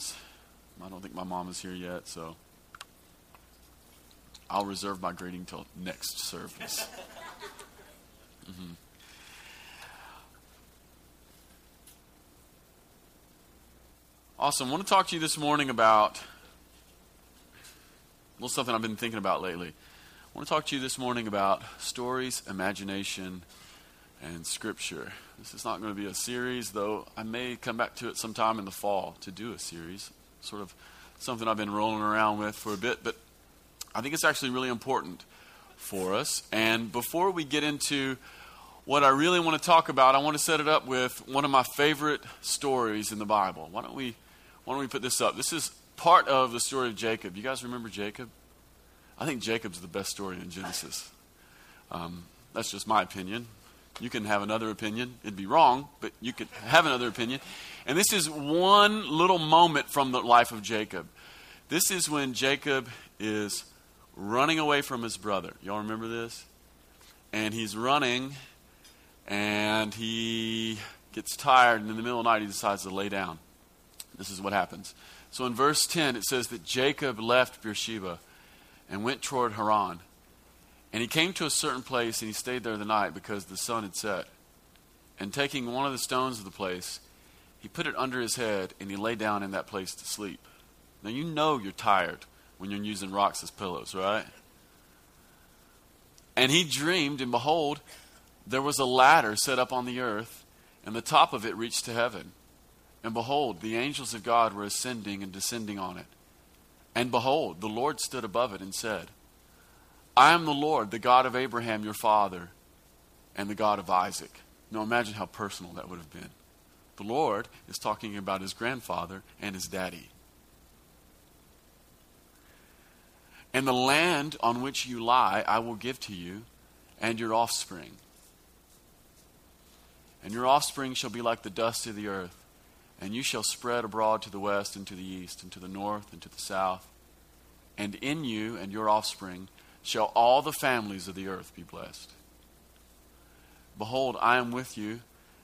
moms. I don't think my mom is here yet, so I'll reserve my greeting till next service. mm-hmm. Awesome. I want to talk to you this morning about a little something I've been thinking about lately. I want to talk to you this morning about stories, imagination, and scripture. This is not going to be a series, though I may come back to it sometime in the fall to do a series. Sort of something I've been rolling around with for a bit, but I think it's actually really important for us. And before we get into what I really want to talk about, I want to set it up with one of my favorite stories in the Bible. Why don't we why don't we put this up? This is part of the story of Jacob. You guys remember Jacob? I think Jacob's the best story in Genesis. Um, that's just my opinion. You can have another opinion. It'd be wrong, but you could have another opinion. And this is one little moment from the life of Jacob. This is when Jacob is running away from his brother. Y'all remember this? And he's running, and he gets tired, and in the middle of the night, he decides to lay down. This is what happens. So in verse 10, it says that Jacob left Beersheba and went toward Haran. And he came to a certain place, and he stayed there the night because the sun had set. And taking one of the stones of the place, he put it under his head, and he lay down in that place to sleep. Now, you know you're tired when you're using rocks as pillows, right? And he dreamed, and behold, there was a ladder set up on the earth, and the top of it reached to heaven. And behold, the angels of God were ascending and descending on it. And behold, the Lord stood above it and said, I am the Lord, the God of Abraham your father, and the God of Isaac. Now imagine how personal that would have been. The Lord is talking about his grandfather and his daddy. And the land on which you lie I will give to you and your offspring. And your offspring shall be like the dust of the earth and you shall spread abroad to the west and to the east and to the north and to the south. And in you and your offspring shall all the families of the earth be blessed. Behold, I am with you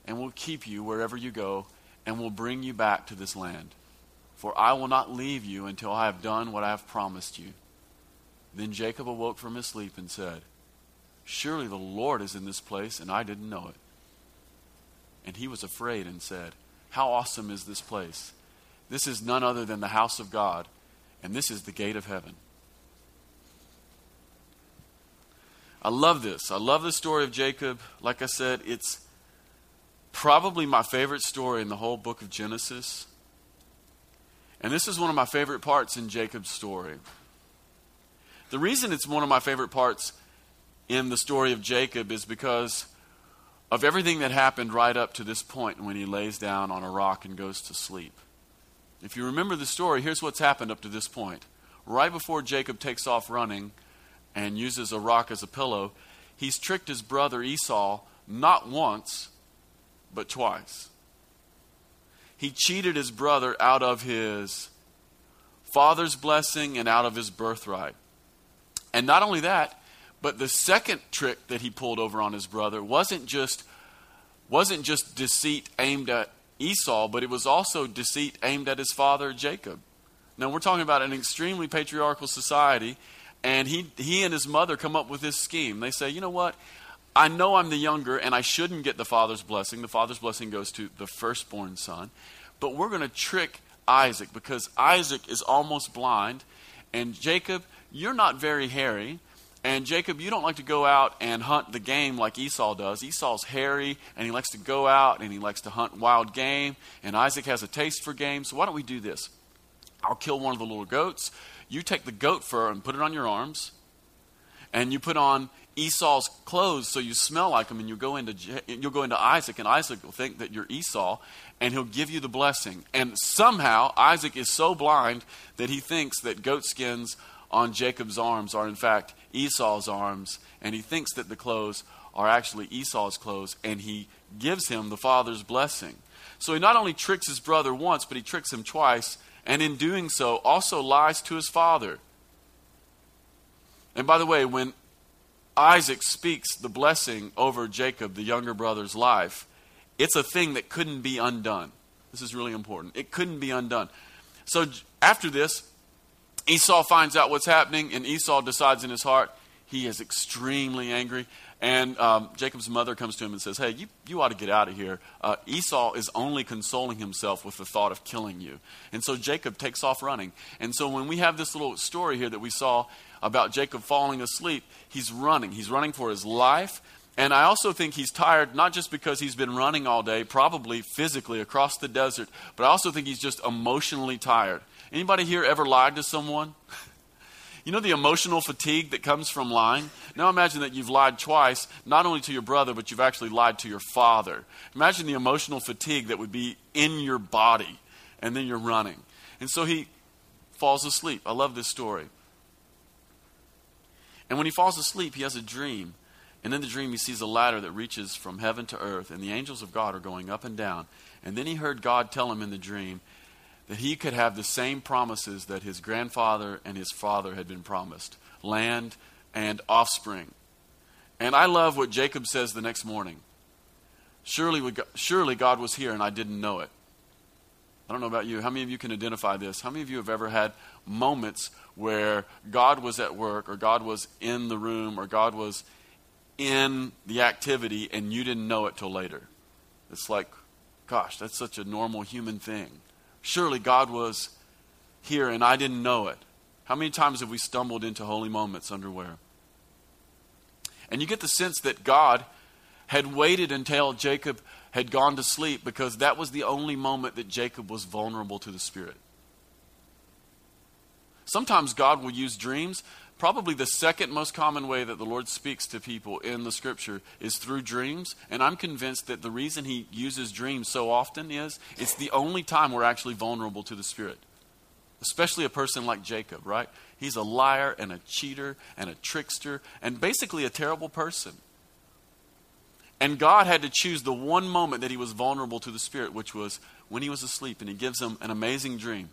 and will keep you wherever you go and will bring you back to this land. For I will not leave you until I have done what I have promised you. Then Jacob awoke from his sleep and said, Surely the Lord is in this place, and I didn't know it. And he was afraid and said, how awesome is this place? This is none other than the house of God, and this is the gate of heaven. I love this. I love the story of Jacob. Like I said, it's probably my favorite story in the whole book of Genesis. And this is one of my favorite parts in Jacob's story. The reason it's one of my favorite parts in the story of Jacob is because of everything that happened right up to this point when he lays down on a rock and goes to sleep. If you remember the story, here's what's happened up to this point. Right before Jacob takes off running and uses a rock as a pillow, he's tricked his brother Esau not once, but twice. He cheated his brother out of his father's blessing and out of his birthright. And not only that, but the second trick that he pulled over on his brother wasn't just wasn't just deceit aimed at Esau, but it was also deceit aimed at his father Jacob. Now we're talking about an extremely patriarchal society, and he he and his mother come up with this scheme. They say, you know what? I know I'm the younger, and I shouldn't get the father's blessing. The father's blessing goes to the firstborn son, but we're going to trick Isaac because Isaac is almost blind, and Jacob, you're not very hairy. And Jacob, you don't like to go out and hunt the game like Esau does. Esau's hairy and he likes to go out and he likes to hunt wild game. And Isaac has a taste for game. So why don't we do this? I'll kill one of the little goats. You take the goat fur and put it on your arms. And you put on Esau's clothes so you smell like him and you go into you'll go into Isaac and Isaac will think that you're Esau and he'll give you the blessing. And somehow Isaac is so blind that he thinks that goat skins on Jacob's arms are in fact Esau's arms, and he thinks that the clothes are actually Esau's clothes, and he gives him the father's blessing. So he not only tricks his brother once, but he tricks him twice, and in doing so, also lies to his father. And by the way, when Isaac speaks the blessing over Jacob, the younger brother's life, it's a thing that couldn't be undone. This is really important. It couldn't be undone. So after this, Esau finds out what's happening, and Esau decides in his heart he is extremely angry. And um, Jacob's mother comes to him and says, Hey, you, you ought to get out of here. Uh, Esau is only consoling himself with the thought of killing you. And so Jacob takes off running. And so when we have this little story here that we saw about Jacob falling asleep, he's running. He's running for his life. And I also think he's tired, not just because he's been running all day, probably physically across the desert, but I also think he's just emotionally tired. Anybody here ever lied to someone? You know the emotional fatigue that comes from lying? Now imagine that you've lied twice, not only to your brother, but you've actually lied to your father. Imagine the emotional fatigue that would be in your body, and then you're running. And so he falls asleep. I love this story. And when he falls asleep, he has a dream. And in the dream, he sees a ladder that reaches from heaven to earth, and the angels of God are going up and down. And then he heard God tell him in the dream, that he could have the same promises that his grandfather and his father had been promised land and offspring. And I love what Jacob says the next morning. Surely, surely God was here and I didn't know it. I don't know about you. How many of you can identify this? How many of you have ever had moments where God was at work or God was in the room or God was in the activity and you didn't know it till later? It's like, gosh, that's such a normal human thing. Surely God was here and I didn't know it. How many times have we stumbled into holy moments underwear? And you get the sense that God had waited until Jacob had gone to sleep because that was the only moment that Jacob was vulnerable to the Spirit. Sometimes God will use dreams Probably the second most common way that the Lord speaks to people in the scripture is through dreams. And I'm convinced that the reason he uses dreams so often is it's the only time we're actually vulnerable to the Spirit. Especially a person like Jacob, right? He's a liar and a cheater and a trickster and basically a terrible person. And God had to choose the one moment that he was vulnerable to the Spirit, which was when he was asleep, and he gives him an amazing dream.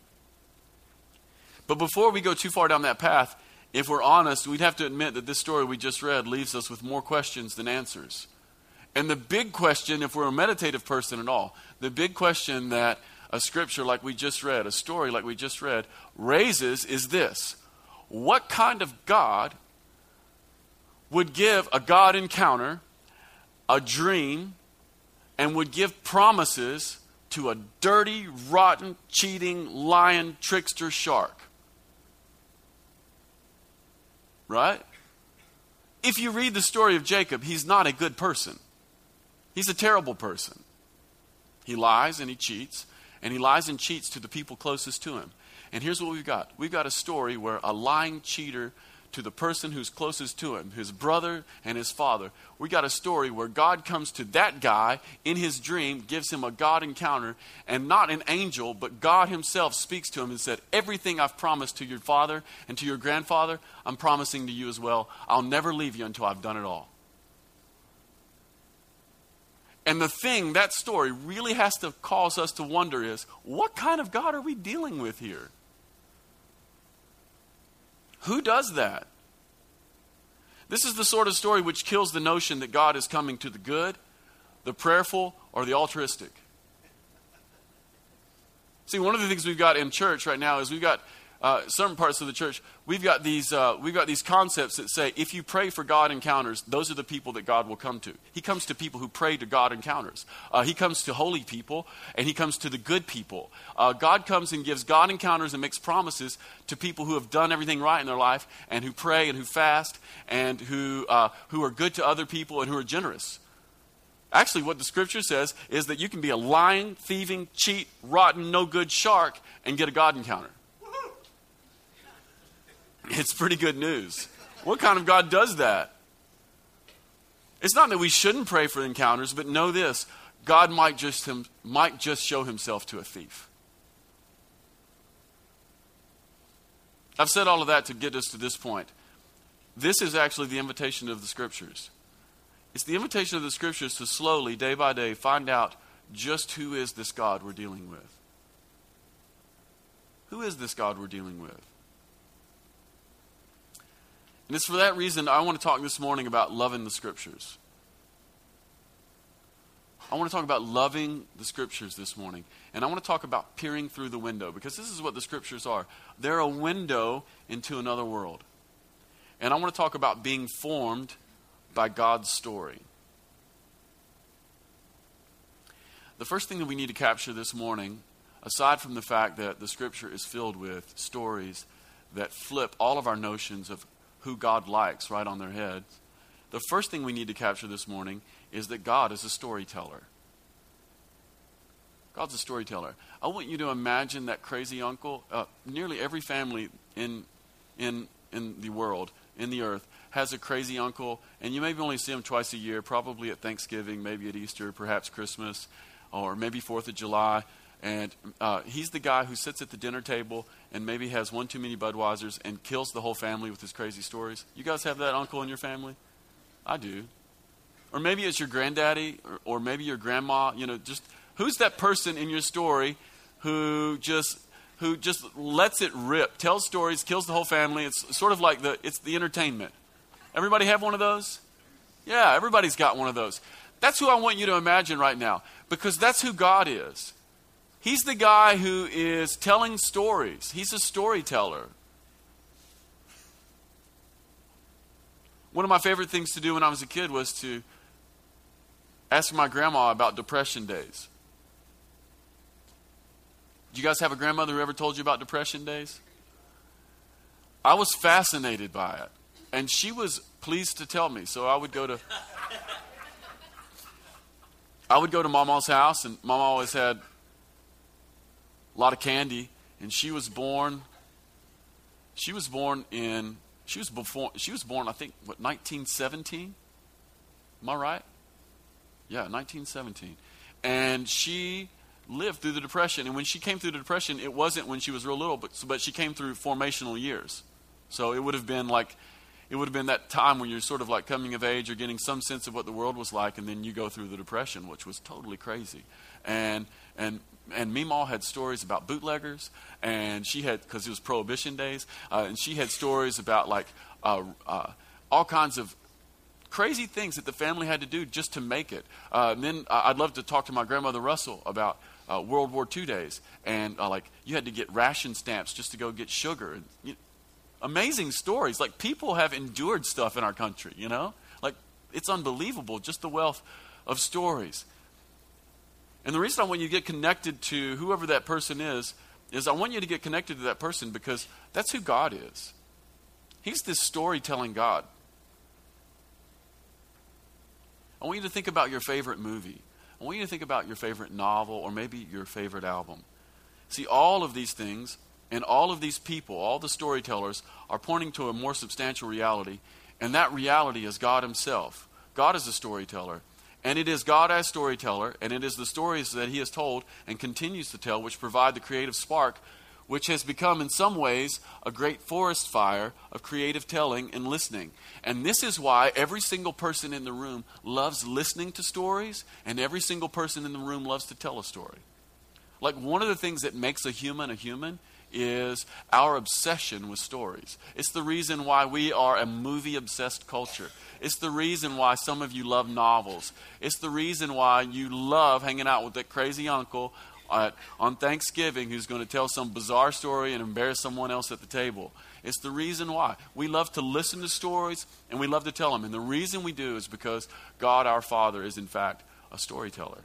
But before we go too far down that path, if we're honest, we'd have to admit that this story we just read leaves us with more questions than answers. And the big question, if we're a meditative person at all, the big question that a scripture like we just read, a story like we just read, raises is this What kind of God would give a God encounter, a dream, and would give promises to a dirty, rotten, cheating, lying, trickster shark? Right? If you read the story of Jacob, he's not a good person. He's a terrible person. He lies and he cheats, and he lies and cheats to the people closest to him. And here's what we've got we've got a story where a lying cheater to the person who's closest to him, his brother and his father. We got a story where God comes to that guy in his dream, gives him a God encounter, and not an angel, but God himself speaks to him and said, Everything I've promised to your father and to your grandfather, I'm promising to you as well. I'll never leave you until I've done it all. And the thing, that story really has to cause us to wonder is what kind of God are we dealing with here? Who does that? This is the sort of story which kills the notion that God is coming to the good, the prayerful, or the altruistic. See, one of the things we've got in church right now is we've got uh, certain parts of the church, we've got these uh, we've got these concepts that say if you pray for God encounters, those are the people that God will come to. He comes to people who pray to God encounters. Uh, he comes to holy people, and he comes to the good people. Uh, God comes and gives God encounters and makes promises to people who have done everything right in their life, and who pray and who fast, and who uh, who are good to other people and who are generous. Actually, what the scripture says is that you can be a lying, thieving, cheat, rotten, no good shark and get a God encounter. It's pretty good news. What kind of God does that? It's not that we shouldn't pray for encounters, but know this God might just, him, might just show himself to a thief. I've said all of that to get us to this point. This is actually the invitation of the scriptures. It's the invitation of the scriptures to slowly, day by day, find out just who is this God we're dealing with. Who is this God we're dealing with? And it's for that reason I want to talk this morning about loving the scriptures. I want to talk about loving the scriptures this morning. And I want to talk about peering through the window because this is what the scriptures are. They're a window into another world. And I want to talk about being formed by God's story. The first thing that we need to capture this morning, aside from the fact that the scripture is filled with stories that flip all of our notions of who God likes right on their heads, the first thing we need to capture this morning is that God is a storyteller. God's a storyteller. I want you to imagine that crazy uncle. Uh, nearly every family in, in, in the world, in the earth, has a crazy uncle, and you maybe only see him twice a year, probably at Thanksgiving, maybe at Easter, perhaps Christmas, or maybe Fourth of July. And uh, he's the guy who sits at the dinner table and maybe has one too many Budweisers and kills the whole family with his crazy stories. You guys have that uncle in your family? I do. Or maybe it's your granddaddy, or, or maybe your grandma. You know, just who's that person in your story who just who just lets it rip, tells stories, kills the whole family. It's sort of like the it's the entertainment. Everybody have one of those? Yeah, everybody's got one of those. That's who I want you to imagine right now because that's who God is. He's the guy who is telling stories. He's a storyteller. One of my favorite things to do when I was a kid was to ask my grandma about depression days. Do you guys have a grandmother who ever told you about depression days? I was fascinated by it. And she was pleased to tell me. So I would go to I would go to Mama's house and Mama always had a lot of candy and she was born she was born in she was before she was born I think what 1917 am I right? Yeah 1917 and she lived through the depression and when she came through the depression it wasn't when she was real little but but she came through formational years. So it would have been like it would have been that time when you're sort of like coming of age or getting some sense of what the world was like and then you go through the depression which was totally crazy. And and and Meemaw had stories about bootleggers, and she had because it was Prohibition days, uh, and she had stories about like uh, uh, all kinds of crazy things that the family had to do just to make it. Uh, and then I'd love to talk to my grandmother Russell about uh, World War II days, and uh, like you had to get ration stamps just to go get sugar. And, you amazing stories. Like people have endured stuff in our country. You know, like it's unbelievable just the wealth of stories. And the reason I want you to get connected to whoever that person is, is I want you to get connected to that person because that's who God is. He's this storytelling God. I want you to think about your favorite movie. I want you to think about your favorite novel or maybe your favorite album. See, all of these things and all of these people, all the storytellers, are pointing to a more substantial reality, and that reality is God Himself. God is a storyteller. And it is God as storyteller, and it is the stories that He has told and continues to tell which provide the creative spark, which has become, in some ways, a great forest fire of creative telling and listening. And this is why every single person in the room loves listening to stories, and every single person in the room loves to tell a story. Like one of the things that makes a human a human is our obsession with stories. It's the reason why we are a movie obsessed culture. It's the reason why some of you love novels. It's the reason why you love hanging out with that crazy uncle on Thanksgiving who's going to tell some bizarre story and embarrass someone else at the table. It's the reason why. We love to listen to stories and we love to tell them. And the reason we do is because God our Father is, in fact, a storyteller.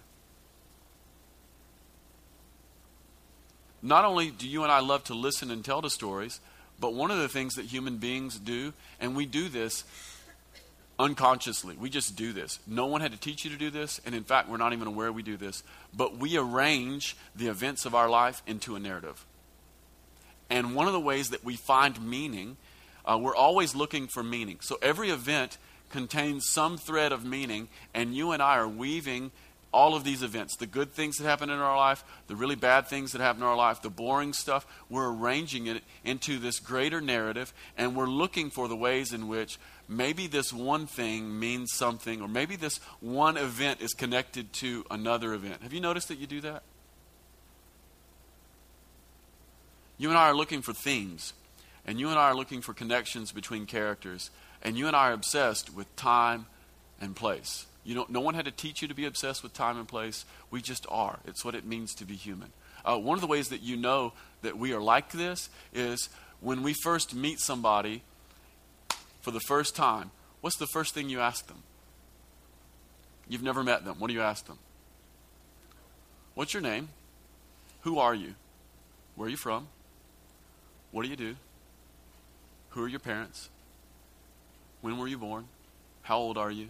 Not only do you and I love to listen and tell the stories, but one of the things that human beings do, and we do this unconsciously, we just do this. No one had to teach you to do this, and in fact, we're not even aware we do this, but we arrange the events of our life into a narrative. And one of the ways that we find meaning, uh, we're always looking for meaning. So every event contains some thread of meaning, and you and I are weaving all of these events the good things that happen in our life, the really bad things that happen in our life, the boring stuff we're arranging it into this greater narrative, and we're looking for the ways in which maybe this one thing means something, or maybe this one event is connected to another event. Have you noticed that you do that? You and I are looking for themes, and you and I are looking for connections between characters, and you and I are obsessed with time and place. You don't, no one had to teach you to be obsessed with time and place. We just are. It's what it means to be human. Uh, one of the ways that you know that we are like this is when we first meet somebody for the first time, what's the first thing you ask them? You've never met them. What do you ask them? What's your name? Who are you? Where are you from? What do you do? Who are your parents? When were you born? How old are you?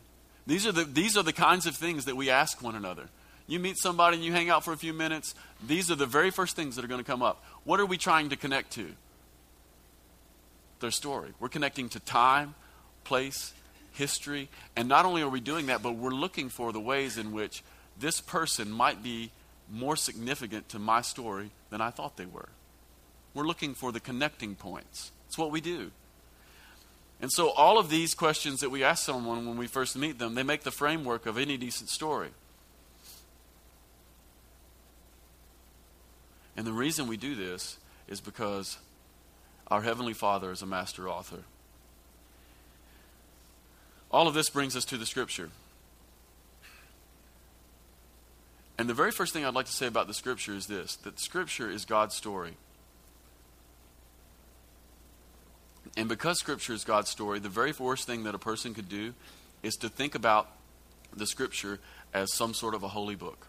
These are the, these are the kinds of things that we ask one another. You meet somebody and you hang out for a few minutes, these are the very first things that are going to come up. What are we trying to connect to? Their story. We're connecting to time, place, history, and not only are we doing that, but we're looking for the ways in which this person might be more significant to my story than I thought they were. We're looking for the connecting points. It's what we do. And so, all of these questions that we ask someone when we first meet them, they make the framework of any decent story. And the reason we do this is because our Heavenly Father is a master author. All of this brings us to the Scripture. And the very first thing I'd like to say about the Scripture is this that Scripture is God's story. And because Scripture is God's story, the very worst thing that a person could do is to think about the Scripture as some sort of a holy book.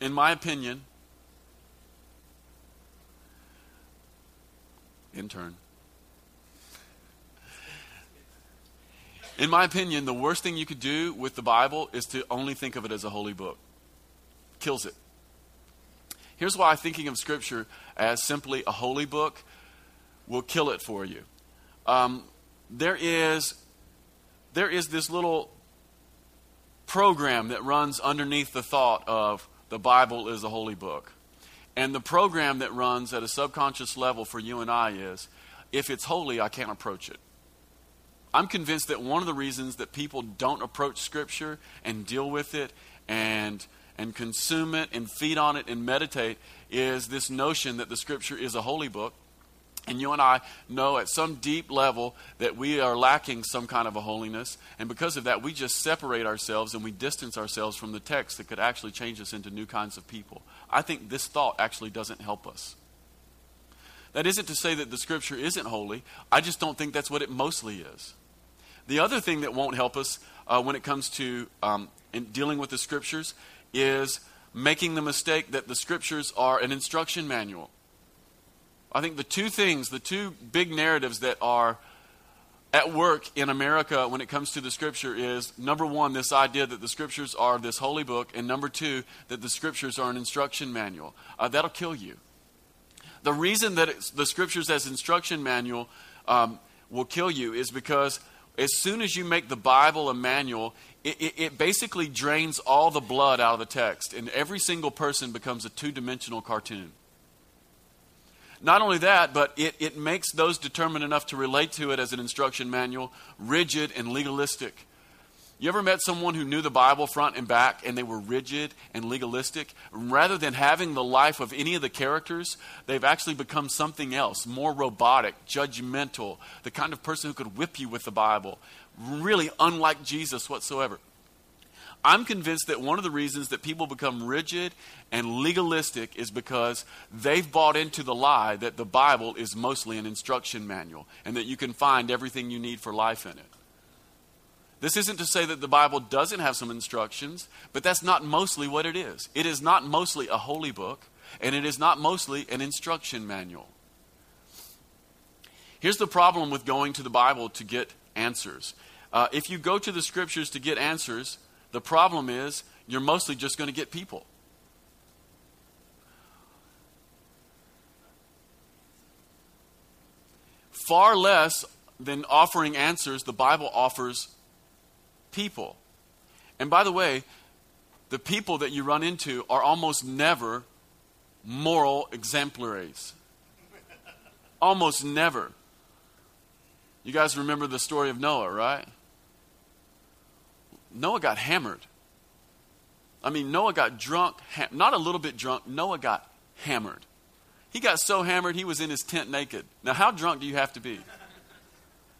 In my opinion, intern. In my opinion, the worst thing you could do with the Bible is to only think of it as a holy book. Kills it. Here's why thinking of Scripture as simply a holy book will kill it for you. Um, there is there is this little program that runs underneath the thought of the Bible is a holy book. And the program that runs at a subconscious level for you and I is if it's holy, I can't approach it. I'm convinced that one of the reasons that people don't approach Scripture and deal with it and, and consume it and feed on it and meditate is this notion that the Scripture is a holy book and you and I know at some deep level that we are lacking some kind of a holiness. And because of that, we just separate ourselves and we distance ourselves from the text that could actually change us into new kinds of people. I think this thought actually doesn't help us. That isn't to say that the scripture isn't holy, I just don't think that's what it mostly is. The other thing that won't help us uh, when it comes to um, dealing with the scriptures is making the mistake that the scriptures are an instruction manual. I think the two things, the two big narratives that are at work in America when it comes to the scripture is number one, this idea that the scriptures are this holy book, and number two, that the scriptures are an instruction manual. Uh, that'll kill you. The reason that the scriptures as instruction manual um, will kill you is because as soon as you make the Bible a manual, it, it, it basically drains all the blood out of the text, and every single person becomes a two dimensional cartoon. Not only that, but it, it makes those determined enough to relate to it as an instruction manual rigid and legalistic. You ever met someone who knew the Bible front and back and they were rigid and legalistic? Rather than having the life of any of the characters, they've actually become something else, more robotic, judgmental, the kind of person who could whip you with the Bible, really unlike Jesus whatsoever. I'm convinced that one of the reasons that people become rigid and legalistic is because they've bought into the lie that the Bible is mostly an instruction manual and that you can find everything you need for life in it. This isn't to say that the Bible doesn't have some instructions, but that's not mostly what it is. It is not mostly a holy book, and it is not mostly an instruction manual. Here's the problem with going to the Bible to get answers. Uh, if you go to the scriptures to get answers, the problem is you're mostly just going to get people. Far less than offering answers, the Bible offers people. And by the way, the people that you run into are almost never moral exemplaries. almost never. You guys remember the story of Noah, right? Noah got hammered. I mean, Noah got drunk, not a little bit drunk, Noah got hammered. He got so hammered he was in his tent naked. Now, how drunk do you have to be?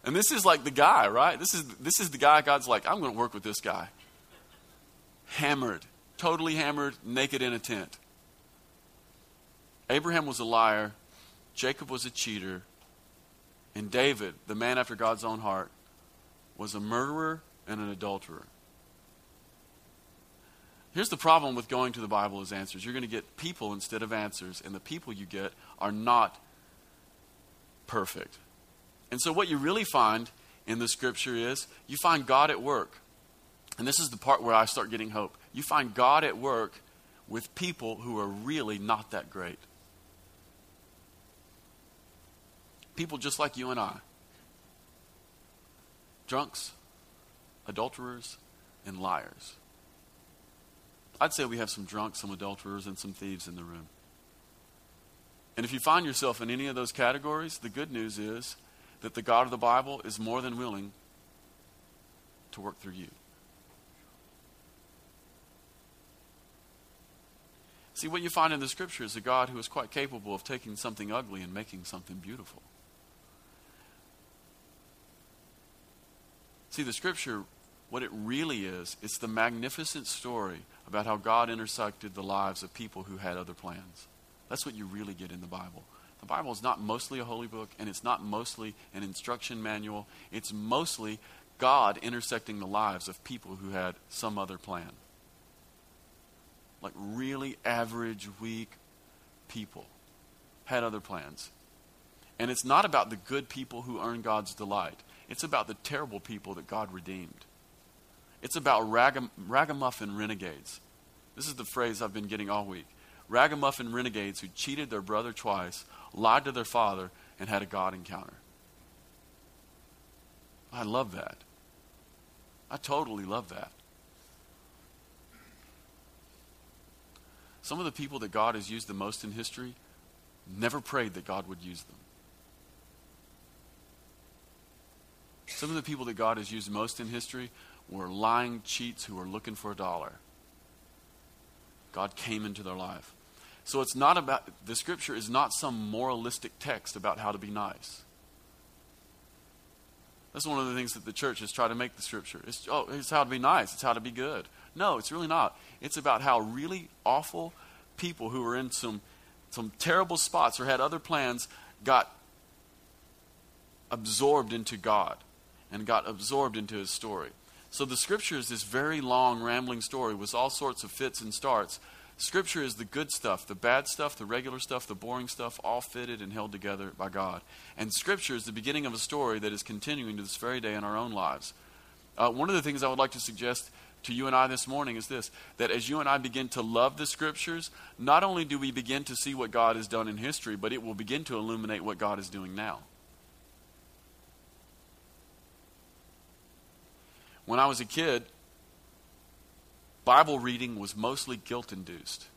And this is like the guy, right? This is, this is the guy God's like, I'm going to work with this guy. Hammered, totally hammered, naked in a tent. Abraham was a liar, Jacob was a cheater, and David, the man after God's own heart, was a murderer and an adulterer. Here's the problem with going to the Bible as answers you're going to get people instead of answers, and the people you get are not perfect. And so, what you really find in the scripture is you find God at work. And this is the part where I start getting hope. You find God at work with people who are really not that great. People just like you and I drunks, adulterers, and liars. I'd say we have some drunks, some adulterers, and some thieves in the room. And if you find yourself in any of those categories, the good news is that the God of the Bible is more than willing to work through you. See, what you find in the scripture is a God who is quite capable of taking something ugly and making something beautiful. See, the scripture, what it really is, it's the magnificent story about how God intersected the lives of people who had other plans. That's what you really get in the Bible. The Bible is not mostly a holy book, and it's not mostly an instruction manual. It's mostly God intersecting the lives of people who had some other plan. Like really average, weak people had other plans. And it's not about the good people who earn God's delight. It's about the terrible people that God redeemed. It's about ragam- ragamuffin renegades. This is the phrase I've been getting all week. Ragamuffin renegades who cheated their brother twice, lied to their father, and had a God encounter. I love that. I totally love that. Some of the people that God has used the most in history never prayed that God would use them. Some of the people that God has used most in history were lying cheats who were looking for a dollar. God came into their life. So it's not about, the scripture is not some moralistic text about how to be nice. That's one of the things that the church has tried to make the scripture. It's, oh, it's how to be nice, it's how to be good. No, it's really not. It's about how really awful people who were in some, some terrible spots or had other plans got absorbed into God and got absorbed into his story. So the scripture is this very long, rambling story with all sorts of fits and starts. Scripture is the good stuff, the bad stuff, the regular stuff, the boring stuff, all fitted and held together by God. And Scripture is the beginning of a story that is continuing to this very day in our own lives. Uh, one of the things I would like to suggest to you and I this morning is this that as you and I begin to love the Scriptures, not only do we begin to see what God has done in history, but it will begin to illuminate what God is doing now. When I was a kid, Bible reading was mostly guilt induced.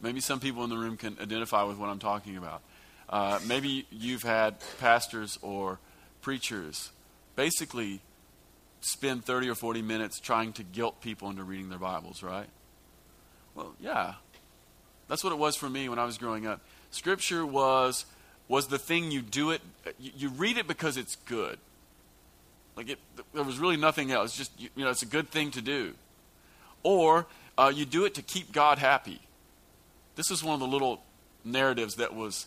Maybe some people in the room can identify with what I'm talking about. Uh, maybe you've had pastors or preachers basically spend 30 or 40 minutes trying to guilt people into reading their Bibles, right? Well, yeah. That's what it was for me when I was growing up. Scripture was was the thing you do it you, you read it because it's good. Like it, there was really nothing else. Just you, know, it's a good thing to do. Or uh, you do it to keep God happy. This is one of the little narratives that was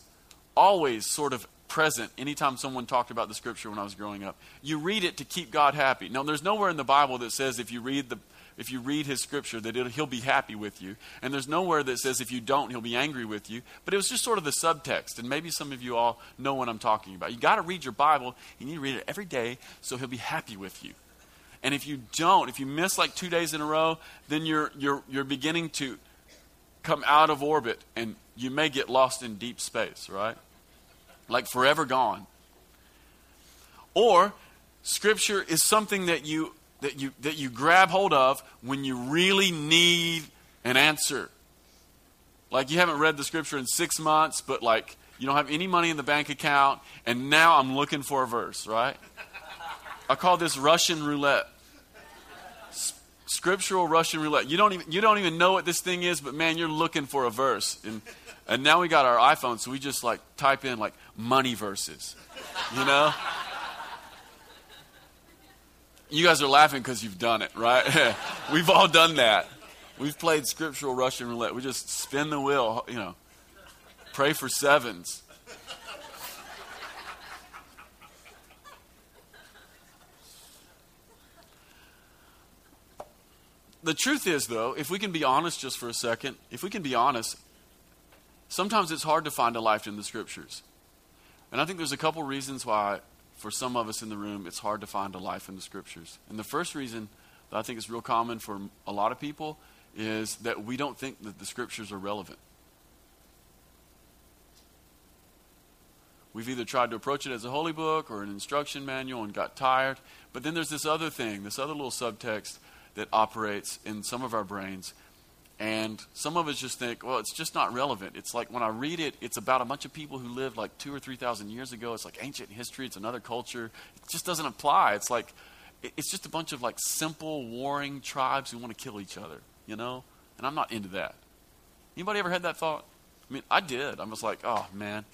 always sort of present anytime someone talked about the scripture when I was growing up. You read it to keep God happy. Now, there's nowhere in the Bible that says if you read the if you read his scripture that he'll be happy with you. And there's nowhere that says if you don't, he'll be angry with you. But it was just sort of the subtext. And maybe some of you all know what I'm talking about. You got to read your Bible. You need to read it every day so he'll be happy with you. And if you don't, if you miss like two days in a row, then you're, you're, you're beginning to come out of orbit and you may get lost in deep space, right? Like forever gone. Or, Scripture is something that you that you, that you grab hold of when you really need an answer. Like you haven't read the scripture in six months, but like you don't have any money in the bank account, and now I'm looking for a verse, right? I call this Russian roulette. scriptural Russian roulette. You don't even you don't even know what this thing is, but man, you're looking for a verse. And and now we got our iPhone, so we just like type in like money verses. You know? You guys are laughing because you've done it, right? We've all done that. We've played scriptural Russian roulette. We just spin the wheel, you know. Pray for sevens. the truth is, though, if we can be honest just for a second, if we can be honest, sometimes it's hard to find a life in the scriptures. And I think there's a couple reasons why, for some of us in the room, it's hard to find a life in the scriptures. And the first reason that I think is real common for a lot of people is that we don't think that the scriptures are relevant. We've either tried to approach it as a holy book or an instruction manual and got tired. But then there's this other thing, this other little subtext that operates in some of our brains. And some of us just think, well, it's just not relevant. It's like when I read it, it's about a bunch of people who lived like two or three thousand years ago. It's like ancient history. It's another culture. It just doesn't apply. It's like it's just a bunch of like simple warring tribes who want to kill each other, you know. And I'm not into that. Anybody ever had that thought? I mean, I did. I was like, oh man.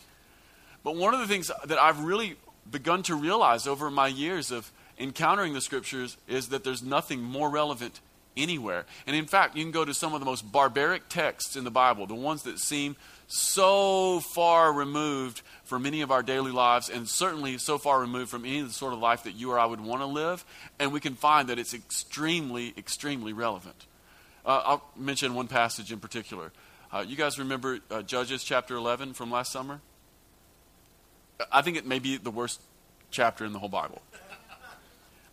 But one of the things that I've really begun to realize over my years of encountering the scriptures is that there's nothing more relevant anywhere. And in fact, you can go to some of the most barbaric texts in the Bible, the ones that seem so far removed from many of our daily lives, and certainly so far removed from any of the sort of life that you or I would want to live, and we can find that it's extremely, extremely relevant. Uh, I'll mention one passage in particular. Uh, you guys remember uh, Judges chapter 11 from last summer? I think it may be the worst chapter in the whole Bible.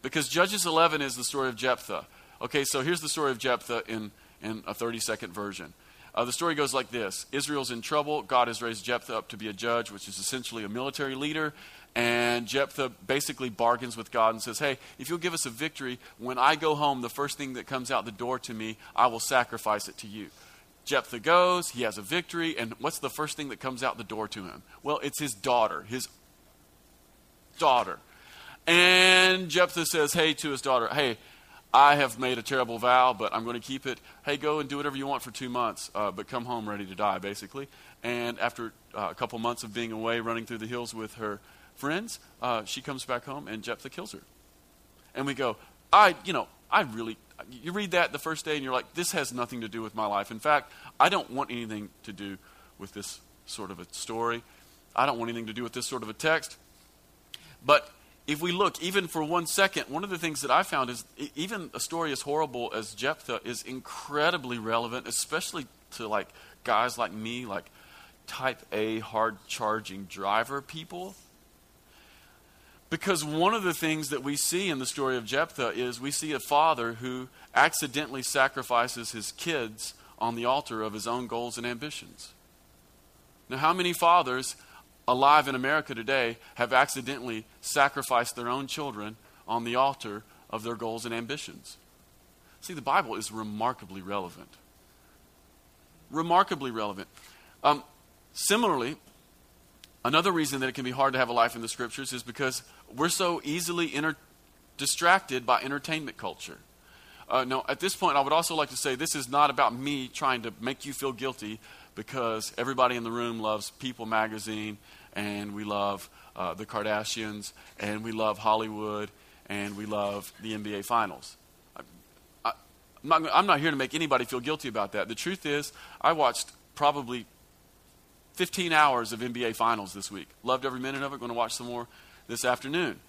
Because Judges 11 is the story of Jephthah. Okay, so here's the story of Jephthah in, in a 30 second version. Uh, the story goes like this Israel's in trouble. God has raised Jephthah up to be a judge, which is essentially a military leader. And Jephthah basically bargains with God and says, Hey, if you'll give us a victory, when I go home, the first thing that comes out the door to me, I will sacrifice it to you. Jephthah goes, he has a victory, and what's the first thing that comes out the door to him? Well, it's his daughter, his daughter. And Jephthah says, Hey, to his daughter, Hey, I have made a terrible vow, but I'm going to keep it. Hey, go and do whatever you want for two months, uh, but come home ready to die, basically. And after uh, a couple months of being away, running through the hills with her friends, uh, she comes back home, and Jephthah kills her. And we go, I, you know, I really, you read that the first day, and you're like, this has nothing to do with my life. In fact, I don't want anything to do with this sort of a story. I don't want anything to do with this sort of a text. But if we look even for one second, one of the things that I found is even a story as horrible as Jephthah is incredibly relevant, especially to like guys like me, like type A hard charging driver people. Because one of the things that we see in the story of Jephthah is we see a father who accidentally sacrifices his kids on the altar of his own goals and ambitions. Now, how many fathers alive in America today have accidentally sacrificed their own children on the altar of their goals and ambitions. See, the Bible is remarkably relevant. Remarkably relevant. Um, similarly, another reason that it can be hard to have a life in the scriptures is because we're so easily inter- distracted by entertainment culture. Uh, no, at this point, I would also like to say this is not about me trying to make you feel guilty because everybody in the room loves People magazine and we love uh, the Kardashians, and we love Hollywood, and we love the NBA Finals. I, I, I'm, not, I'm not here to make anybody feel guilty about that. The truth is, I watched probably 15 hours of NBA Finals this week. Loved every minute of it. Going to watch some more this afternoon.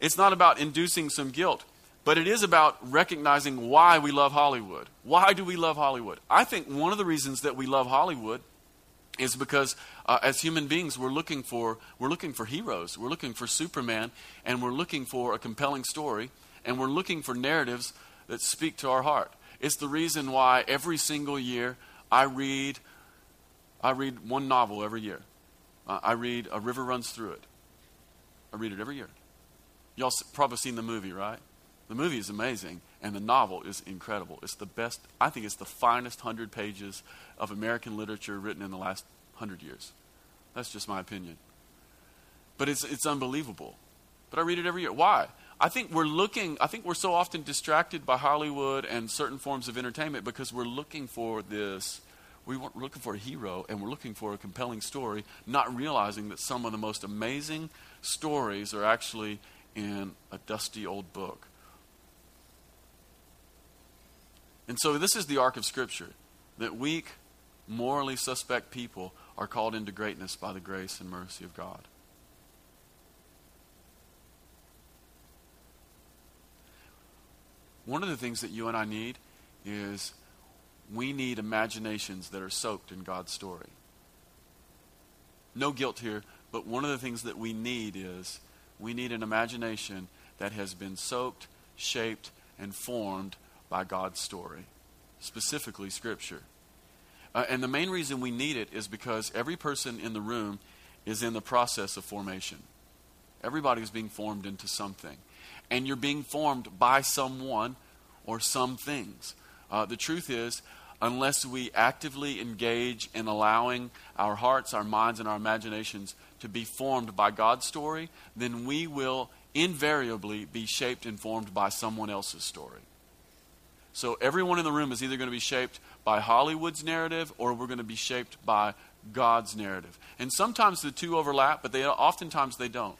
It's not about inducing some guilt, but it is about recognizing why we love Hollywood. Why do we love Hollywood? I think one of the reasons that we love Hollywood is because uh, as human beings we're looking for we're looking for heroes. We're looking for superman and we're looking for a compelling story and we're looking for narratives that speak to our heart. It's the reason why every single year i read i read one novel every year. Uh, i read a river runs through it. I read it every year. Y'all probably seen the movie right? The movie is amazing and the novel is incredible it's the best i think it's the finest 100 pages of American literature written in the last hundred years. That's just my opinion. But it's, it's unbelievable. But I read it every year. Why? I think we're looking, I think we're so often distracted by Hollywood and certain forms of entertainment because we're looking for this. We are looking for a hero and we're looking for a compelling story, not realizing that some of the most amazing stories are actually in a dusty old book. And so, this is the arc of Scripture that weak, morally suspect people are called into greatness by the grace and mercy of God. One of the things that you and I need is we need imaginations that are soaked in God's story. No guilt here, but one of the things that we need is we need an imagination that has been soaked, shaped, and formed by God's story, specifically Scripture. Uh, and the main reason we need it is because every person in the room is in the process of formation. Everybody is being formed into something and you're being formed by someone or some things. Uh, the truth is, unless we actively engage in allowing our hearts, our minds, and our imaginations to be formed by God's story, then we will invariably be shaped and formed by someone else's story. So everyone in the room is either going to be shaped by Hollywood's narrative or we're going to be shaped by God's narrative. And sometimes the two overlap, but they oftentimes they don't.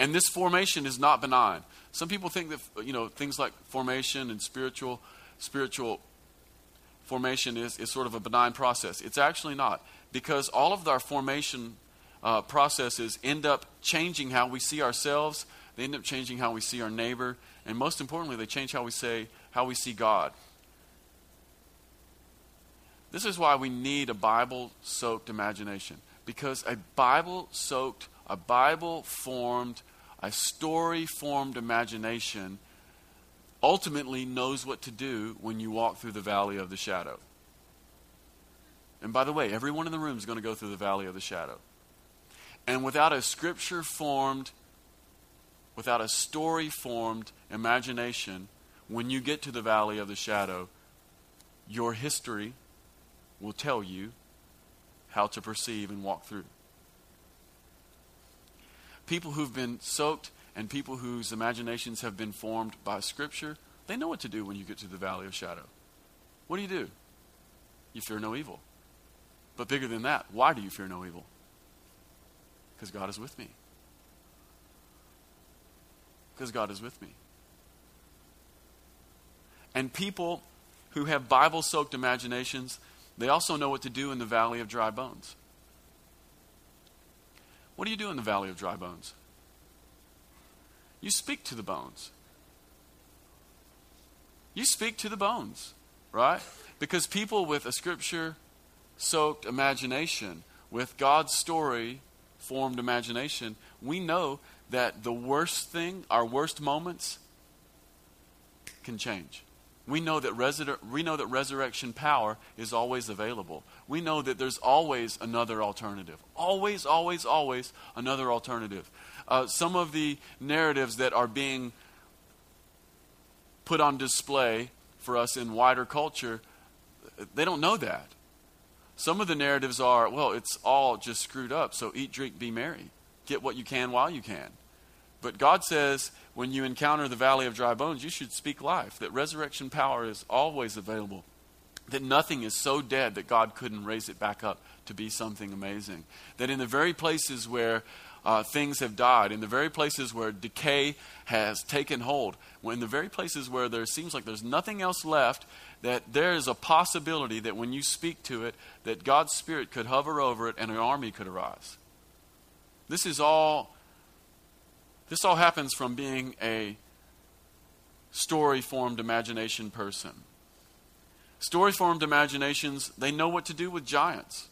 And this formation is not benign. Some people think that you know things like formation and spiritual spiritual formation is, is sort of a benign process. It's actually not because all of our formation uh, processes end up changing how we see ourselves. They end up changing how we see our neighbor, and most importantly, they change how we say how we see God. This is why we need a Bible-soaked imagination because a Bible-soaked, a Bible-formed a story formed imagination ultimately knows what to do when you walk through the valley of the shadow. And by the way, everyone in the room is going to go through the valley of the shadow. And without a scripture formed, without a story formed imagination, when you get to the valley of the shadow, your history will tell you how to perceive and walk through people who've been soaked and people whose imaginations have been formed by Scripture, they know what to do when you get to the valley of shadow. What do you do? You fear no evil. But bigger than that, why do you fear no evil? Because God is with me. Because God is with me. And people who have Bible soaked imaginations, they also know what to do in the valley of dry bones. What do you do in the valley of dry bones? You speak to the bones. You speak to the bones, right? Because people with a scripture soaked imagination, with God's story formed imagination, we know that the worst thing, our worst moments, can change. We know that resur- we know that resurrection power is always available. We know that there's always another alternative. Always, always, always another alternative. Uh, some of the narratives that are being put on display for us in wider culture, they don't know that. Some of the narratives are, well, it's all just screwed up, so eat, drink, be merry. Get what you can while you can. But God says when you encounter the valley of dry bones, you should speak life, that resurrection power is always available, that nothing is so dead that God couldn't raise it back up to be something amazing. That in the very places where uh, things have died, in the very places where decay has taken hold, in the very places where there seems like there's nothing else left, that there is a possibility that when you speak to it, that God's Spirit could hover over it and an army could arise. This is all this all happens from being a story formed imagination person. Story formed imaginations, they know what to do with giants.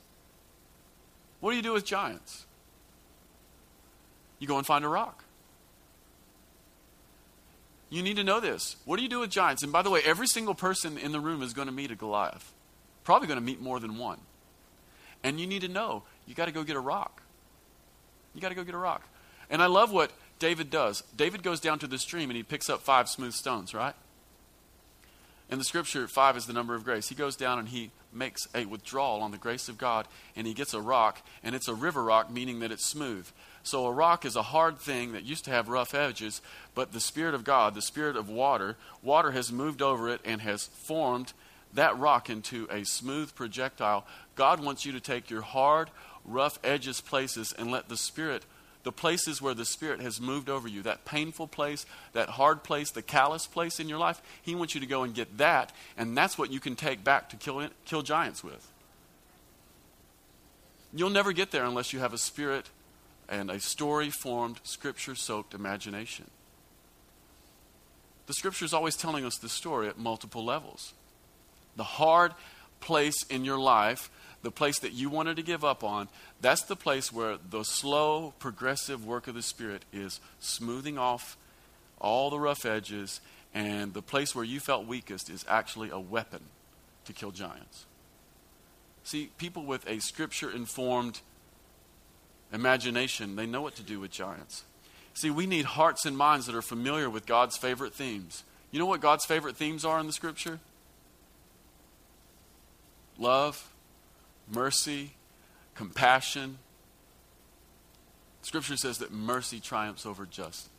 What do you do with giants? You go and find a rock. You need to know this. What do you do with giants? And by the way, every single person in the room is going to meet a Goliath. Probably going to meet more than one. And you need to know you got to go get a rock. You got to go get a rock. And I love what David does. David goes down to the stream and he picks up five smooth stones, right? In the scripture, five is the number of grace. He goes down and he makes a withdrawal on the grace of God and he gets a rock, and it's a river rock, meaning that it's smooth. So a rock is a hard thing that used to have rough edges, but the Spirit of God, the Spirit of water, water has moved over it and has formed that rock into a smooth projectile. God wants you to take your hard, rough edges places and let the Spirit, the places where the Spirit has moved over you, that painful place, that hard place, the callous place in your life, He wants you to go and get that, and that's what you can take back to kill, kill giants with. You'll never get there unless you have a spirit and a story formed, scripture soaked imagination. The scripture is always telling us the story at multiple levels. The hard place in your life, the place that you wanted to give up on, that's the place where the slow, progressive work of the Spirit is smoothing off all the rough edges, and the place where you felt weakest is actually a weapon to kill giants. See, people with a scripture informed imagination, they know what to do with giants. See, we need hearts and minds that are familiar with God's favorite themes. You know what God's favorite themes are in the scripture? Love, mercy, compassion. Scripture says that mercy triumphs over justice.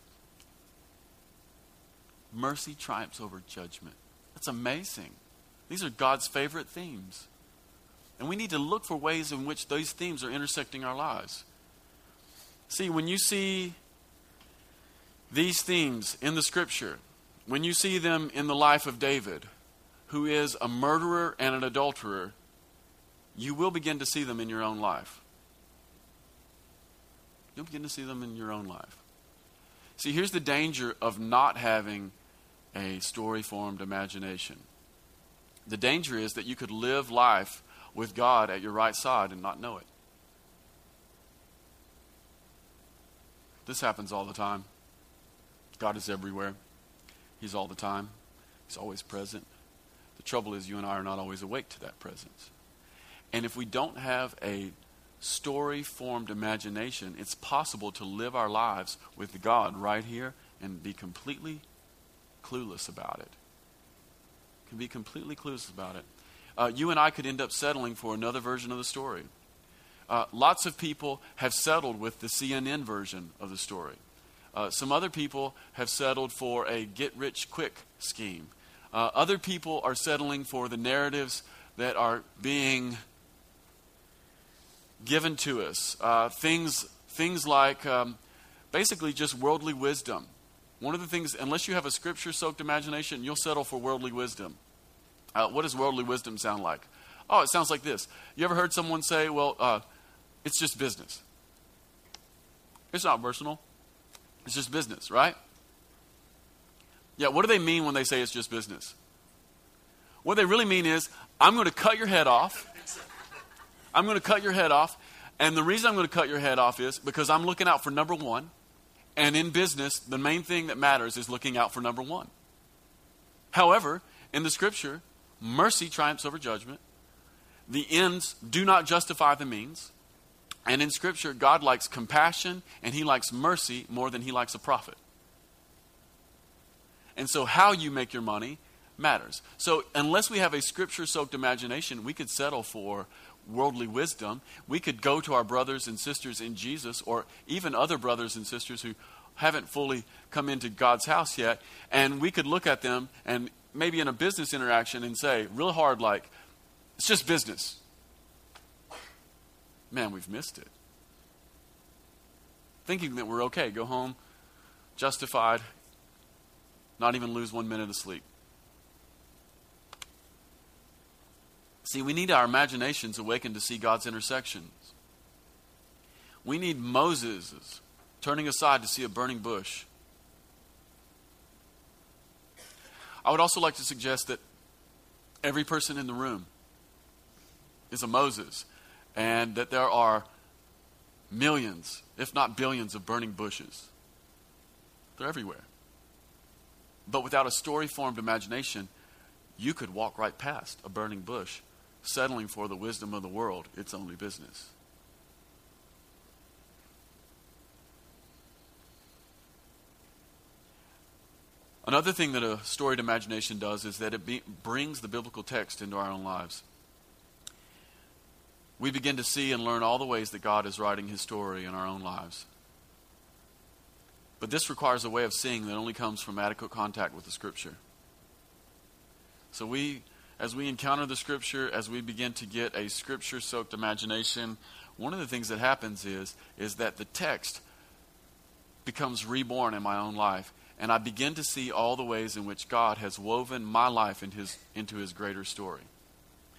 Mercy triumphs over judgment. That's amazing. These are God's favorite themes. And we need to look for ways in which those themes are intersecting our lives. See, when you see these themes in the scripture, when you see them in the life of David, who is a murderer and an adulterer, you will begin to see them in your own life. You'll begin to see them in your own life. See, here's the danger of not having a story formed imagination. The danger is that you could live life with God at your right side and not know it. This happens all the time. God is everywhere, He's all the time, He's always present. The trouble is, you and I are not always awake to that presence. And if we don't have a story formed imagination, it's possible to live our lives with God right here and be completely clueless about it. Can be completely clueless about it uh, you and I could end up settling for another version of the story. Uh, lots of people have settled with the CNN version of the story. Uh, some other people have settled for a get rich quick scheme. Uh, other people are settling for the narratives that are being given to us. Uh, things, things like um, basically just worldly wisdom. One of the things, unless you have a scripture soaked imagination, you'll settle for worldly wisdom. Uh, what does worldly wisdom sound like? Oh, it sounds like this. You ever heard someone say, well, uh, it's just business? It's not personal, it's just business, right? Yeah, what do they mean when they say it's just business? What they really mean is, I'm going to cut your head off. I'm going to cut your head off. And the reason I'm going to cut your head off is because I'm looking out for number one. And in business, the main thing that matters is looking out for number one. However, in the scripture, mercy triumphs over judgment. The ends do not justify the means. And in Scripture, God likes compassion and He likes mercy more than He likes a profit. And so, how you make your money matters. So, unless we have a Scripture soaked imagination, we could settle for worldly wisdom. We could go to our brothers and sisters in Jesus, or even other brothers and sisters who haven't fully come into God's house yet, and we could look at them and maybe in a business interaction and say, real hard, like, it's just business. Man, we've missed it. Thinking that we're okay, go home, justified, not even lose one minute of sleep. See, we need our imaginations awakened to see God's intersections. We need Moses turning aside to see a burning bush I would also like to suggest that every person in the room is a Moses, and that there are millions, if not billions, of burning bushes. They're everywhere. But without a story formed imagination, you could walk right past a burning bush, settling for the wisdom of the world, its only business. Another thing that a storied imagination does is that it be, brings the biblical text into our own lives. We begin to see and learn all the ways that God is writing his story in our own lives. But this requires a way of seeing that only comes from adequate contact with the Scripture. So we, as we encounter the Scripture, as we begin to get a Scripture-soaked imagination, one of the things that happens is is that the text becomes reborn in my own life, and I begin to see all the ways in which God has woven my life into His into His greater story.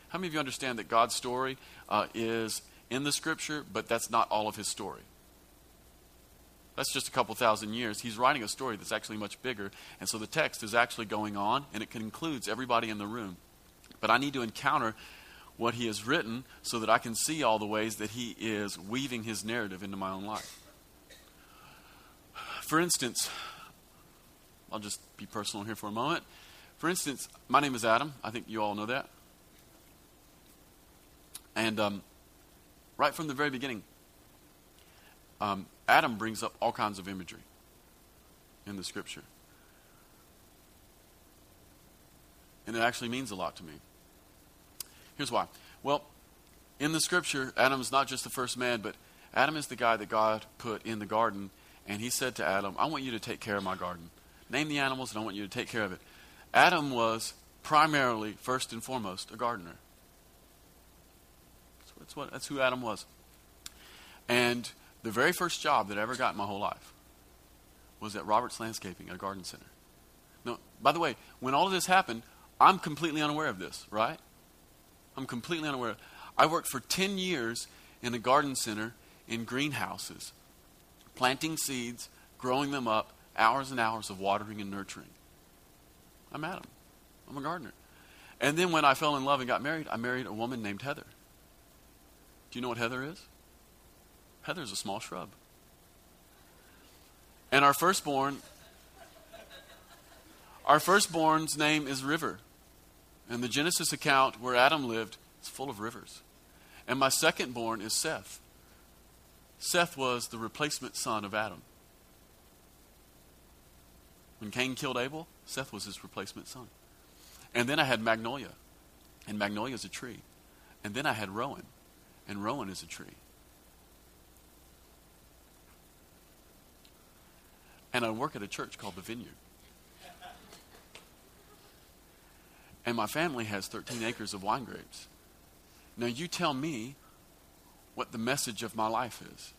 How many of you understand that God's story uh, is in the Scripture, but that's not all of His story? That's just a couple thousand years. He's writing a story that's actually much bigger. And so the text is actually going on, and it includes everybody in the room. But I need to encounter what he has written so that I can see all the ways that he is weaving his narrative into my own life. For instance, I'll just be personal here for a moment. For instance, my name is Adam. I think you all know that. And um, right from the very beginning, um, Adam brings up all kinds of imagery in the scripture. And it actually means a lot to me. Here's why. Well, in the scripture, Adam is not just the first man, but Adam is the guy that God put in the garden, and he said to Adam, I want you to take care of my garden. Name the animals, and I want you to take care of it. Adam was primarily, first and foremost, a gardener. That's, what, that's who Adam was. And the very first job that I ever got in my whole life was at Roberts Landscaping a garden center. Now, by the way, when all of this happened, I'm completely unaware of this, right? I'm completely unaware. I worked for 10 years in a garden center in greenhouses, planting seeds, growing them up, hours and hours of watering and nurturing. I'm Adam. I'm a gardener. And then when I fell in love and got married, I married a woman named Heather. Do you know what Heather is? Heather's a small shrub. And our firstborn, our firstborn's name is River. And the Genesis account where Adam lived is full of rivers. And my second born is Seth. Seth was the replacement son of Adam. When Cain killed Abel, Seth was his replacement son. And then I had Magnolia. And Magnolia is a tree. And then I had Rowan. And Rowan is a tree. and I work at a church called the Vineyard. And my family has 13 acres of wine grapes. Now, you tell me what the message of my life is.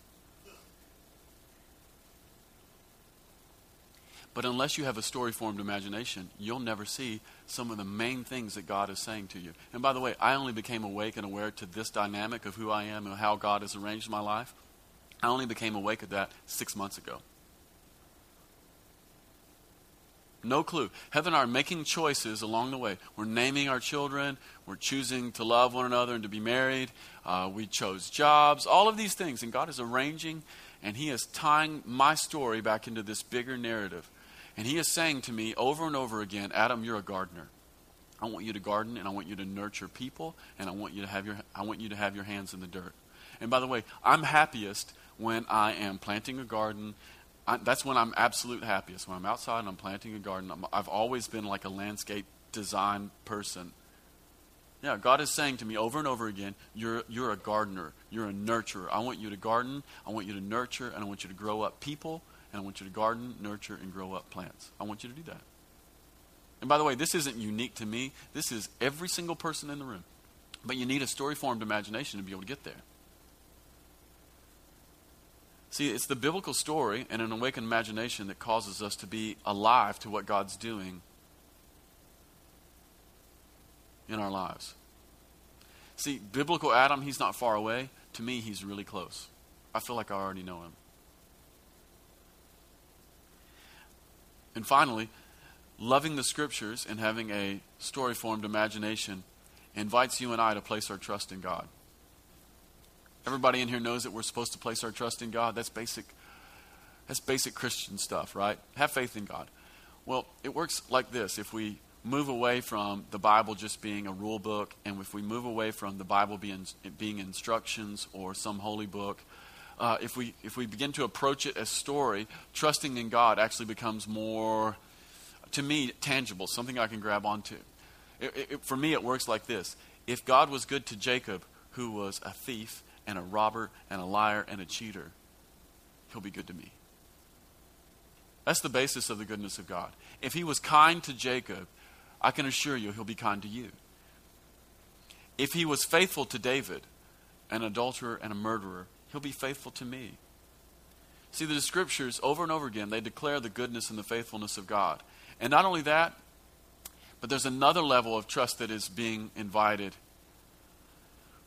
But unless you have a story formed imagination, you'll never see some of the main things that God is saying to you. And by the way, I only became awake and aware to this dynamic of who I am and how God has arranged my life. I only became awake at that six months ago. No clue. Heaven are making choices along the way. We're naming our children. We're choosing to love one another and to be married. Uh, we chose jobs, all of these things. And God is arranging and He is tying my story back into this bigger narrative. And He is saying to me over and over again, Adam, you're a gardener. I want you to garden and I want you to nurture people and I want you to have your, I want you to have your hands in the dirt. And by the way, I'm happiest when I am planting a garden I, that's when I'm absolute happiest. When I'm outside and I'm planting a garden, i have always been like a landscape design person. Yeah, God is saying to me over and over again, you're, you're a gardener. You're a nurturer. I want you to garden. I want you to nurture. And I want you to grow up people. And I want you to garden, nurture, and grow up plants. I want you to do that. And by the way, this isn't unique to me. This is every single person in the room. But you need a story formed imagination to be able to get there. See, it's the biblical story and an awakened imagination that causes us to be alive to what God's doing in our lives. See, biblical Adam, he's not far away. To me, he's really close. I feel like I already know him. And finally, loving the scriptures and having a story formed imagination invites you and I to place our trust in God. Everybody in here knows that we're supposed to place our trust in God. That's basic. That's basic Christian stuff, right? Have faith in God. Well, it works like this. If we move away from the Bible just being a rule book, and if we move away from the Bible being being instructions or some holy book, uh, if we if we begin to approach it as story, trusting in God actually becomes more, to me, tangible, something I can grab onto. It, it, for me, it works like this: If God was good to Jacob, who was a thief and a robber and a liar and a cheater, he'll be good to me. That's the basis of the goodness of God. If he was kind to Jacob, I can assure you he'll be kind to you. If he was faithful to David, an adulterer and a murderer, he'll be faithful to me. See, the scriptures, over and over again, they declare the goodness and the faithfulness of God. And not only that, but there's another level of trust that is being invited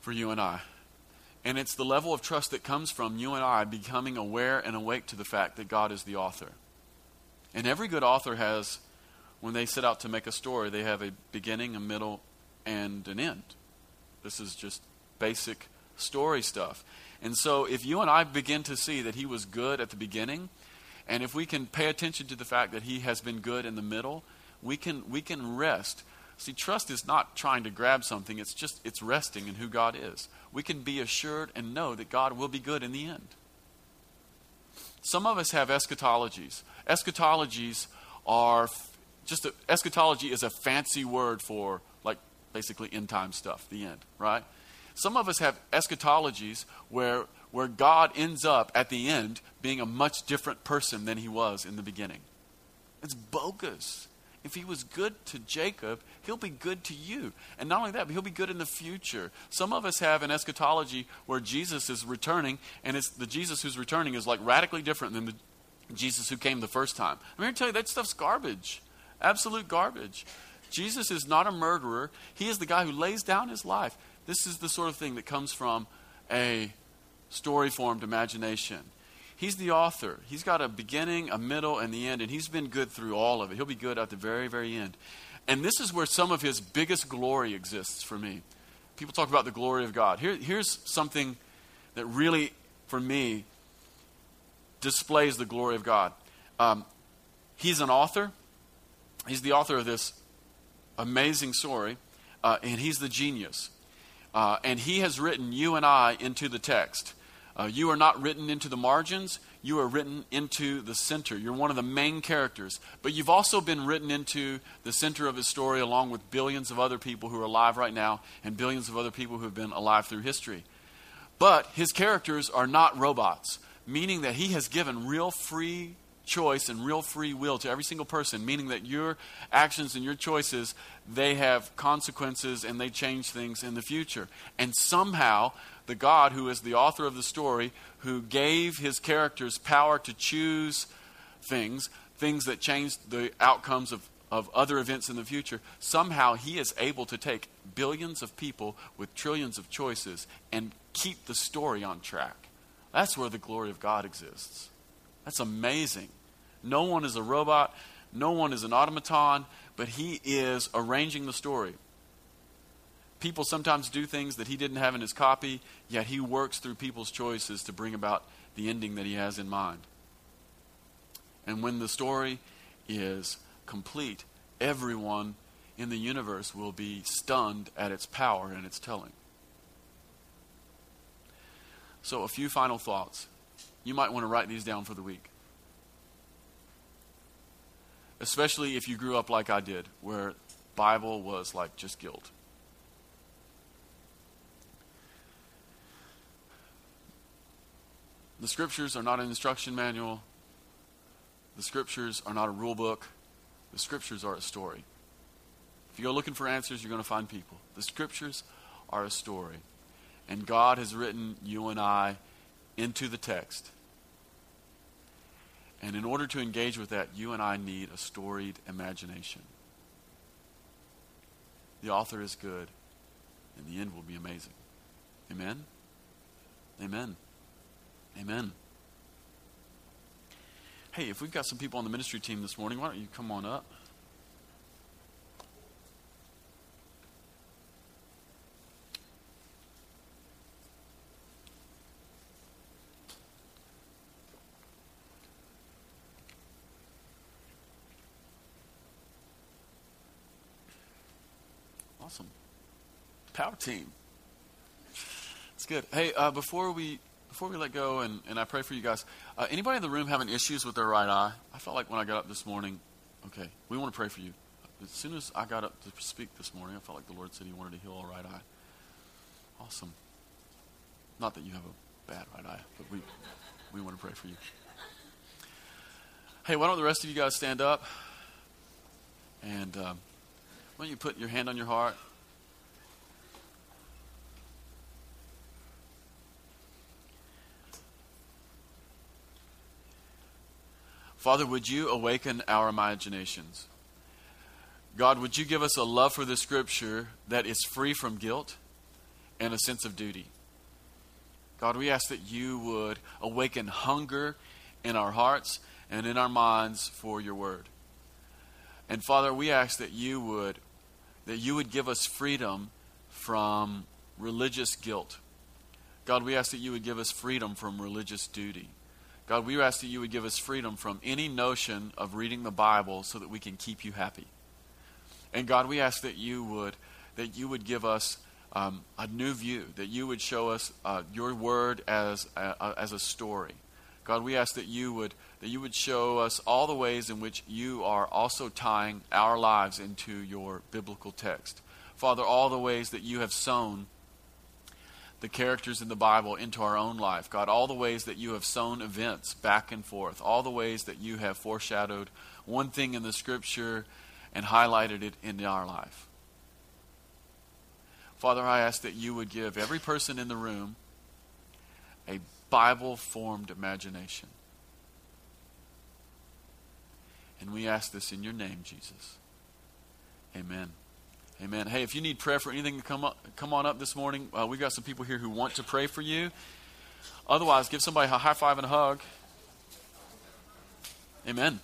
for you and I. And it's the level of trust that comes from you and I becoming aware and awake to the fact that God is the author. And every good author has, when they set out to make a story, they have a beginning, a middle, and an end. This is just basic story stuff. And so if you and I begin to see that he was good at the beginning, and if we can pay attention to the fact that he has been good in the middle, we can we can rest. See, trust is not trying to grab something, it's just it's resting in who God is. We can be assured and know that God will be good in the end. Some of us have eschatologies. Eschatologies are just a, eschatology is a fancy word for like basically end time stuff, the end, right? Some of us have eschatologies where, where God ends up at the end being a much different person than he was in the beginning. It's bogus. If he was good to Jacob, he'll be good to you. And not only that, but he'll be good in the future. Some of us have an eschatology where Jesus is returning, and it's the Jesus who's returning is like radically different than the Jesus who came the first time. I'm here to tell you that stuff's garbage. Absolute garbage. Jesus is not a murderer. He is the guy who lays down his life. This is the sort of thing that comes from a story formed imagination. He's the author. He's got a beginning, a middle, and the end, and he's been good through all of it. He'll be good at the very, very end. And this is where some of his biggest glory exists for me. People talk about the glory of God. Here, here's something that really, for me, displays the glory of God. Um, he's an author. He's the author of this amazing story, uh, and he's the genius. Uh, and he has written you and I into the text. Uh, you are not written into the margins, you are written into the center. You're one of the main characters. But you've also been written into the center of his story along with billions of other people who are alive right now and billions of other people who have been alive through history. But his characters are not robots, meaning that he has given real free choice and real free will to every single person, meaning that your actions and your choices, they have consequences and they change things in the future. And somehow, the God who is the author of the story, who gave his characters power to choose things, things that change the outcomes of, of other events in the future, somehow he is able to take billions of people with trillions of choices and keep the story on track. That's where the glory of God exists. That's amazing. No one is a robot, no one is an automaton, but he is arranging the story. People sometimes do things that he didn't have in his copy, yet he works through people's choices to bring about the ending that he has in mind. And when the story is complete, everyone in the universe will be stunned at its power and its telling. So, a few final thoughts. You might want to write these down for the week. Especially if you grew up like I did, where Bible was like just guilt. The scriptures are not an instruction manual. The scriptures are not a rule book. The scriptures are a story. If you go looking for answers, you're going to find people. The scriptures are a story. And God has written you and I into the text. And in order to engage with that, you and I need a storied imagination. The author is good, and the end will be amazing. Amen? Amen. Amen. Hey, if we've got some people on the ministry team this morning, why don't you come on up? Awesome. Power team. It's good. Hey, uh, before we before we let go and, and I pray for you guys, uh, anybody in the room having issues with their right eye? I felt like when I got up this morning, okay, we want to pray for you. As soon as I got up to speak this morning, I felt like the Lord said He wanted to heal a right eye. Awesome. Not that you have a bad right eye, but we we want to pray for you. Hey, why don't the rest of you guys stand up? And um, why don't you put your hand on your heart? Father, would you awaken our imaginations? God, would you give us a love for the Scripture that is free from guilt and a sense of duty? God, we ask that you would awaken hunger in our hearts and in our minds for your word. And Father, we ask that you would that you would give us freedom from religious guilt. God, we ask that you would give us freedom from religious duty. God, we ask that you would give us freedom from any notion of reading the Bible so that we can keep you happy. And God, we ask that you would that you would give us um, a new view, that you would show us uh, your word as a, as a story. God, we ask that you would that you would show us all the ways in which you are also tying our lives into your biblical text. Father, all the ways that you have sown the characters in the Bible into our own life. God, all the ways that you have sown events back and forth, all the ways that you have foreshadowed one thing in the scripture and highlighted it in our life. Father, I ask that you would give every person in the room a Bible formed imagination. And we ask this in your name, Jesus. Amen. Amen. Hey, if you need prayer for anything, come up, come on up this morning. Uh, we've got some people here who want to pray for you. Otherwise, give somebody a high five and a hug. Amen.